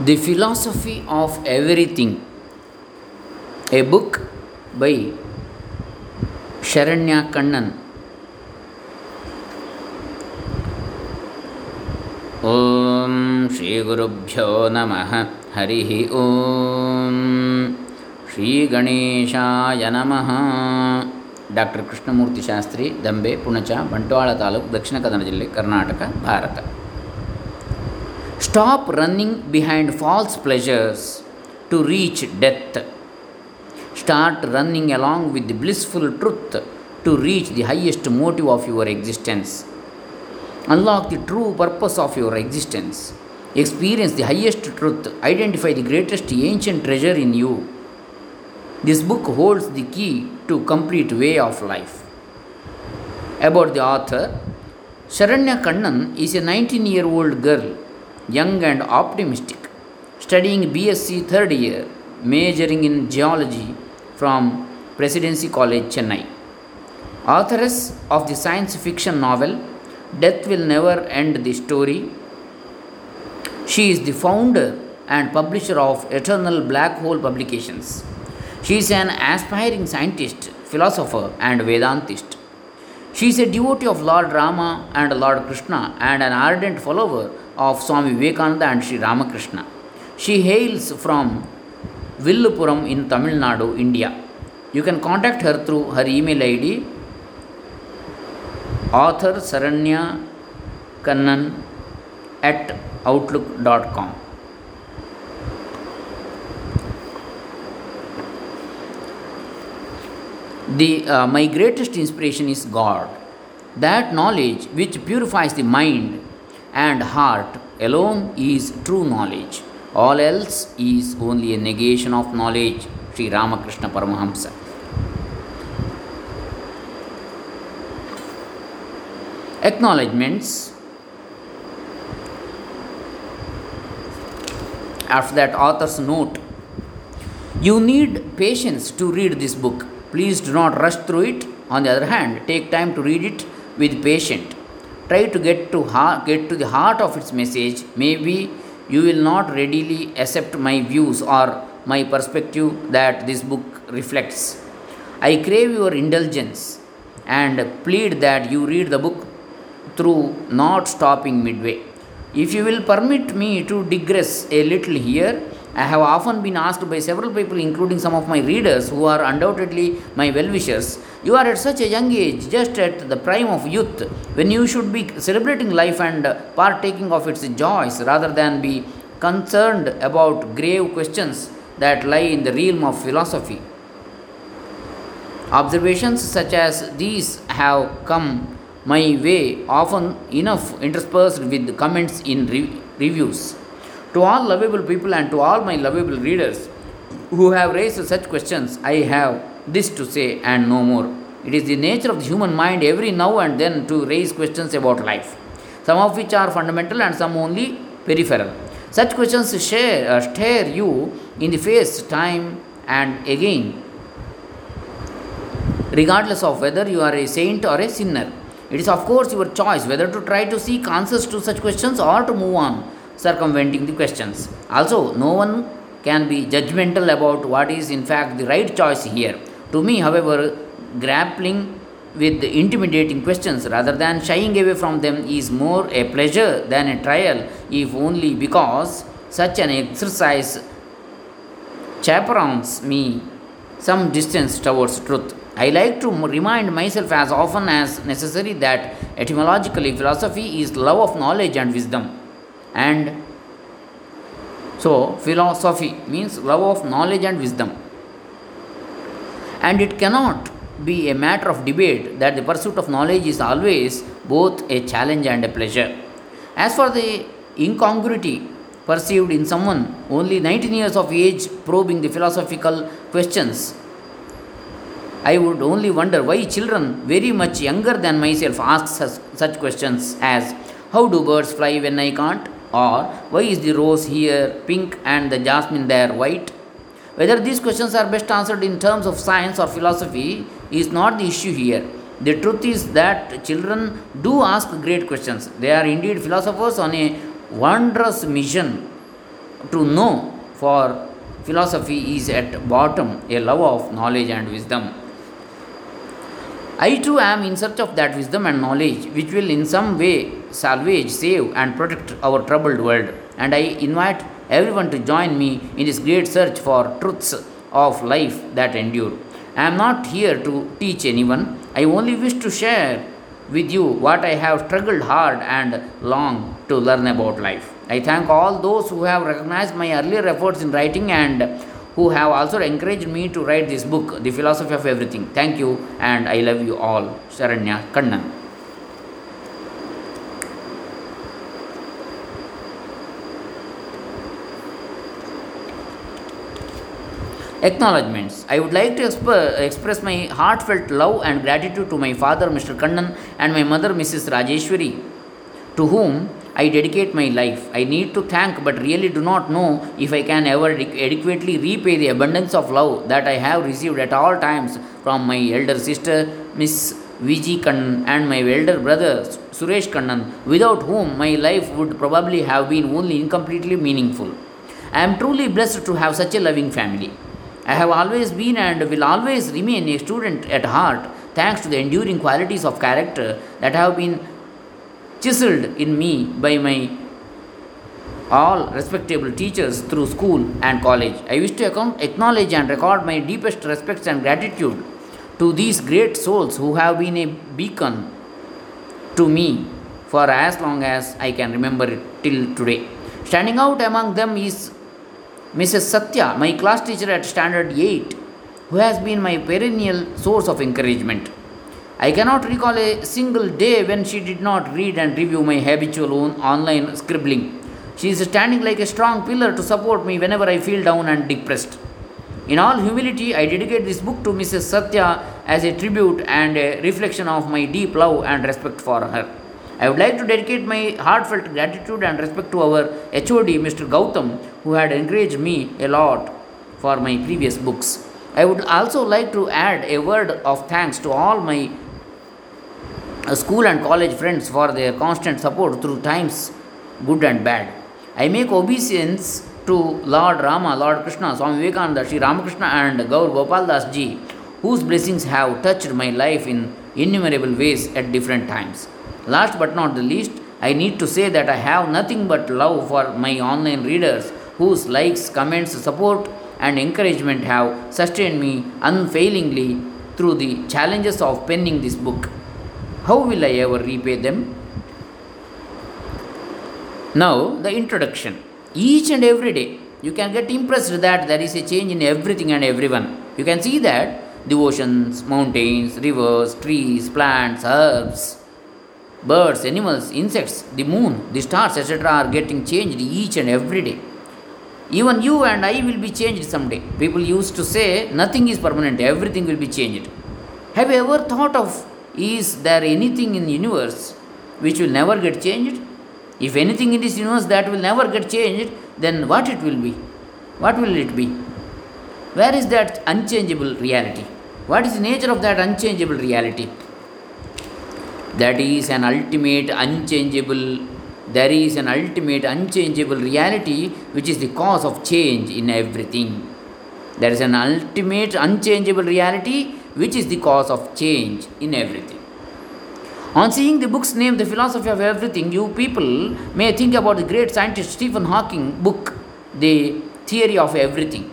The philosophy of everything a book by Sharanya Kannan ಓಂ ಶ್ರೀ ಗುರುಭ್ಯೋ ನಮಃ ಹರಿ ಓಂ ಶ್ರೀ ಗಣೇಶಾಯ ನಮಃ ಡಾಕ್ಟರ್ ಕೃಷ್ಣಮೂರ್ತಿ ಶಾಸ್ತ್ರಿ ದಂಬೆ ಪುಣಚ ಬಂಟ್ವಾಳ ತಾಲೂಕು ದಕ್ಷಿಣ ಕನ್ನಡ ಜಿಲ್ಲೆ Karnataka Bharat Stop running behind false pleasures to reach death. Start running along with blissful truth to reach the highest motive of your existence. Unlock the true purpose of your existence. Experience the highest truth. Identify the greatest ancient treasure in you. This book holds the key to complete way of life. About the author, Sharanya Kannan is a 19 year old girl young and optimistic, studying BSc third year, majoring in geology from Presidency College, Chennai. Authoress of the science fiction novel Death Will Never End the Story. She is the founder and publisher of Eternal Black Hole Publications. She is an aspiring scientist, philosopher, and Vedantist. She is a devotee of Lord Rama and Lord Krishna and an ardent follower of Swami Vivekananda and Sri Ramakrishna. She hails from Villupuram in Tamil Nadu, India. You can contact her through her email ID author saranya kannan at outlook.com the uh, my greatest inspiration is god that knowledge which purifies the mind and heart alone is true knowledge all else is only a negation of knowledge sri ramakrishna paramahamsa acknowledgements. After that, author's note You need patience to read this book. Please do not rush through it. On the other hand, take time to read it with patience. Try to get to, get to the heart of its message. Maybe you will not readily accept my views or my perspective that this book reflects. I crave your indulgence and plead that you read the book through not stopping midway. If you will permit me to digress a little here, I have often been asked by several people, including some of my readers who are undoubtedly my well wishers, you are at such a young age, just at the prime of youth, when you should be celebrating life and partaking of its joys rather than be concerned about grave questions that lie in the realm of philosophy. Observations such as these have come my way often enough interspersed with comments in re- reviews. To all lovable people and to all my lovable readers who have raised such questions, I have this to say and no more. It is the nature of the human mind every now and then to raise questions about life, some of which are fundamental and some only peripheral. Such questions share, uh, stare you in the face time and again, regardless of whether you are a saint or a sinner. It is, of course, your choice whether to try to seek answers to such questions or to move on, circumventing the questions. Also, no one can be judgmental about what is, in fact, the right choice here. To me, however, grappling with intimidating questions rather than shying away from them is more a pleasure than a trial, if only because such an exercise chaperones me some distance towards truth. I like to remind myself as often as necessary that etymologically philosophy is love of knowledge and wisdom. And so, philosophy means love of knowledge and wisdom. And it cannot be a matter of debate that the pursuit of knowledge is always both a challenge and a pleasure. As for the incongruity perceived in someone only 19 years of age probing the philosophical questions I would only wonder why children very much younger than myself ask such, questions as How do birds fly when I can't? Or why is the rose here pink and the jasmine there white? Whether these questions are best answered in terms of science or philosophy is not the issue here. The truth is that children do ask great questions. They are indeed philosophers on a wondrous mission to know, for philosophy is at bottom a love of knowledge and wisdom. I too am in search of that wisdom and knowledge which will in some way salvage, save, and protect our troubled world. And I invite everyone to join me in this great search for truths of life that endure. I am not here to teach anyone, I only wish to share with you what I have struggled hard and long to learn about life. I thank all those who have recognized my earlier efforts in writing and who have also encouraged me to write this book, The Philosophy of Everything. Thank you and I love you all. Sharanya Kannan. Acknowledgements. I would like to exp- express my heartfelt love and gratitude to my father, Mr. Kannan, and my mother, Mrs. Rajeshwari, to whom I dedicate my life. I need to thank, but really do not know if I can ever adequately repay the abundance of love that I have received at all times from my elder sister, Miss Viji Kannan, and my elder brother, Suresh Kannan, without whom my life would probably have been only incompletely meaningful. I am truly blessed to have such a loving family. I have always been and will always remain a student at heart, thanks to the enduring qualities of character that have been chiseled in me by my all respectable teachers through school and college. I wish to acknowledge and record my deepest respects and gratitude to these great souls who have been a beacon to me for as long as I can remember it till today. Standing out among them is Mrs. Satya, my class teacher at Standard 8, who has been my perennial source of encouragement. I cannot recall a single day when she did not read and review my habitual online scribbling. She is standing like a strong pillar to support me whenever I feel down and depressed. In all humility, I dedicate this book to Mrs. Satya as a tribute and a reflection of my deep love and respect for her. I would like to dedicate my heartfelt gratitude and respect to our HOD, Mr. Gautam, who had encouraged me a lot for my previous books. I would also like to add a word of thanks to all my uh, school and college friends for their constant support through times good and bad. I make obeisance to Lord Rama, Lord Krishna, Swami Vivekananda, Ramakrishna, and Gaur Gopal Das ji, whose blessings have touched my life in innumerable ways at different times. Last but not the least, I need to say that I have nothing but love for my online readers whose likes, comments, support, and encouragement have sustained me unfailingly through the challenges of penning this book. How will I ever repay them? Now, the introduction. Each and every day, you can get impressed that there is a change in everything and everyone. You can see that the oceans, mountains, rivers, trees, plants, herbs, birds, animals, insects, the moon, the stars, etc., are getting changed each and every day. Even you and I will be changed someday. People used to say nothing is permanent, everything will be changed. Have you ever thought of is there anything in the universe which will never get changed? If anything in this universe that will never get changed, then what it will be? What will it be? Where is that unchangeable reality? What is the nature of that unchangeable reality? That is an ultimate unchangeable there is an ultimate unchangeable reality which is the cause of change in everything. There is an ultimate unchangeable reality which is the cause of change in everything. On seeing the book's name, The Philosophy of Everything, you people may think about the great scientist Stephen Hawking book, The Theory of Everything.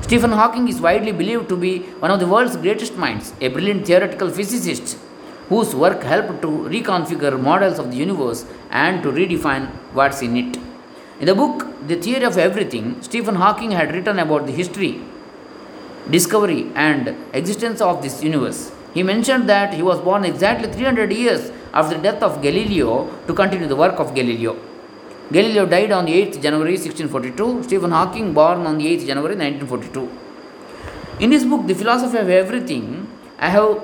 Stephen Hawking is widely believed to be one of the world's greatest minds, a brilliant theoretical physicist whose work helped to reconfigure models of the universe and to redefine what's in it. In the book, The Theory of Everything, Stephen Hawking had written about the history, discovery, and existence of this universe. He mentioned that he was born exactly 300 years after the death of Galileo to continue the work of Galileo. Galileo died on the 8th January 1642, Stephen Hawking born on the 8th January 1942. In his book, The Philosophy of Everything, I have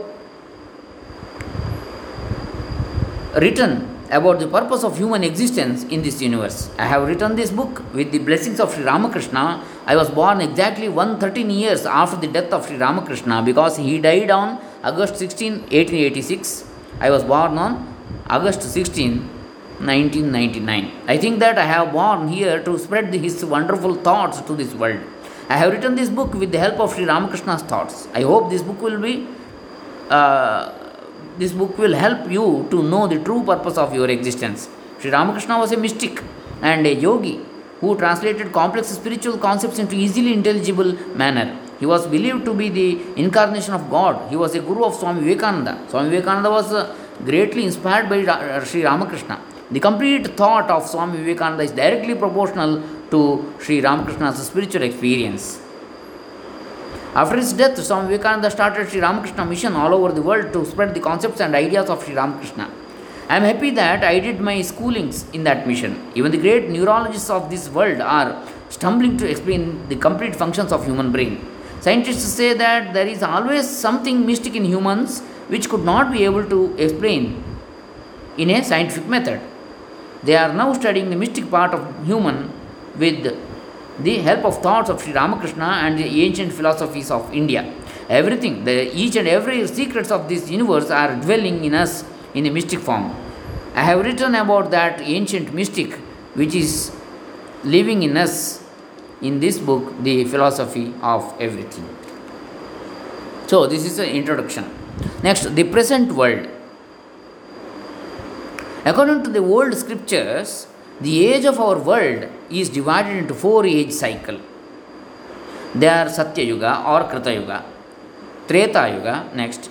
written about the purpose of human existence in this universe. I have written this book with the blessings of Sri Ramakrishna. I was born exactly 113 years after the death of Sri Ramakrishna because he died on August 16, 1886. I was born on August 16, 1999. I think that I have born here to spread his wonderful thoughts to this world. I have written this book with the help of Sri Ramakrishna's thoughts. I hope this book will be uh, this book will help you to know the true purpose of your existence. Sri Ramakrishna was a mystic and a yogi who translated complex spiritual concepts into easily intelligible manner. He was believed to be the incarnation of God. He was a guru of Swami Vivekananda. Swami Vivekananda was uh, greatly inspired by Ra- Sri Ramakrishna. The complete thought of Swami Vivekananda is directly proportional to Sri Ramakrishna's spiritual experience. After his death, Swami Vivekananda started Sri Ramakrishna mission all over the world to spread the concepts and ideas of Sri Ramakrishna. I am happy that I did my schoolings in that mission. Even the great neurologists of this world are stumbling to explain the complete functions of human brain. Scientists say that there is always something mystic in humans which could not be able to explain in a scientific method. They are now studying the mystic part of human with the help of thoughts of Sri Ramakrishna and the ancient philosophies of India. Everything, the each and every secrets of this universe are dwelling in us in a mystic form. I have written about that ancient mystic which is living in us in this book, The Philosophy of Everything. So, this is the introduction. Next, the present world. According to the old scriptures, the age of our world is divided into four age cycle. They are Satya Yuga or Krita Yuga, Treta Yuga next,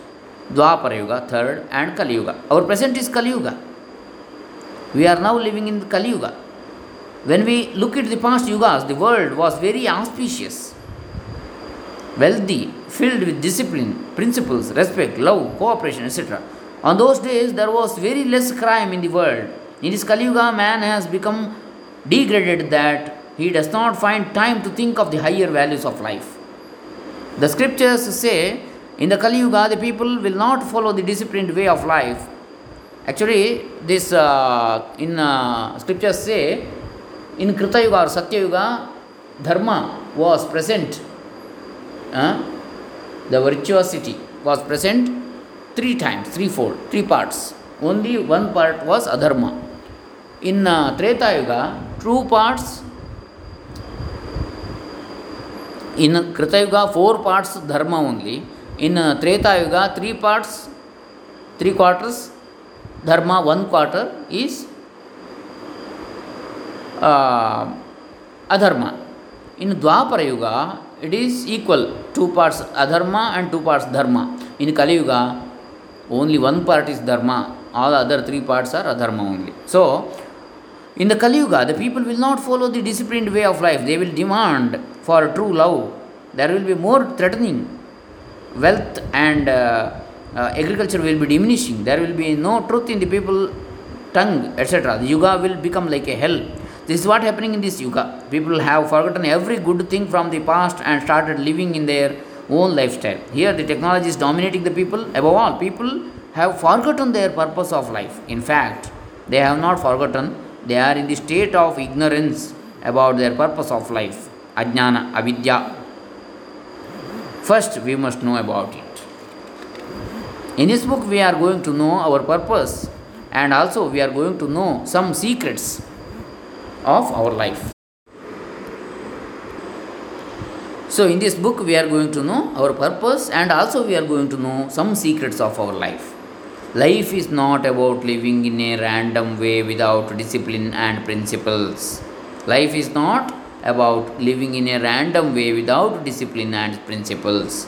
Dwapara Yuga third, and Kali Yuga. Our present is Kali Yuga. We are now living in Kali Yuga. When we look at the past yugas, the world was very auspicious, wealthy, filled with discipline, principles, respect, love, cooperation, etc. On those days, there was very less crime in the world. In this Kali Yuga, man has become degraded that he does not find time to think of the higher values of life. The scriptures say in the Kali Yuga, the people will not follow the disciplined way of life. Actually, this uh, in uh, scriptures say in Krita Yuga or Satya Yuga, dharma was present. Uh, the virtuosity was present three times, threefold, three parts. Only one part was adharma. In uh, Treta Yuga, true parts. In Krita Yuga, four parts dharma only. In uh, Treta Yuga, three parts, three quarters dharma, one quarter is uh, adharma. In Dwapara Yuga, it is equal two parts adharma and two parts dharma. In Kali Yuga, only one part is dharma, all in the Kali Yuga, the people will not follow the disciplined way of life, they will demand for true love. There will be more threatening. Wealth and uh, uh, agriculture will be diminishing. There will be no truth in the people tongue, etc. The yuga will become like a hell. This is what happening in this yuga. People have forgotten every good thing from the past and started living in their own lifestyle. Here, the technology is dominating the people. Above all, people have forgotten their purpose of life. In fact, they have not forgotten. They are in the state of ignorance about their purpose of life. Ajnana, avidya. First, we must know about it. In this book, we are going to know our purpose and also we are going to know some secrets of our life. So, in this book, we are going to know our purpose and also we are going to know some secrets of our life. Life is not about living in a random way without discipline and principles. Life is not about living in a random way without discipline and principles.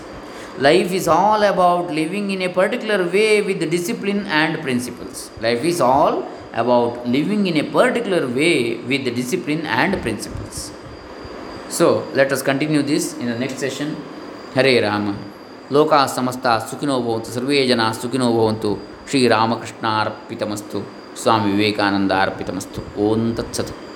Life is all about living in a particular way with discipline and principles. Life is all about living in a particular way with discipline and principles. So, let us continue this in the next session. Hare Rama. ಲೋಕಾ ಸಮಸ್ತ ಸುಖಿನೋ ಭವಂತು ಸರ್ವೇ ಜನ ಸುಖಿನೋ ಭವಂತು ಶ್ರೀರಾಮಕೃಷ್ಣಾರ್ಪಿತಮಸ್ತು ಸ್ವಾಮಿ ವಿವೇಕಾನಂದ ಅರ್ಪಿತಮಸ್ತು. ಓಂ ತತ್ಸತ್.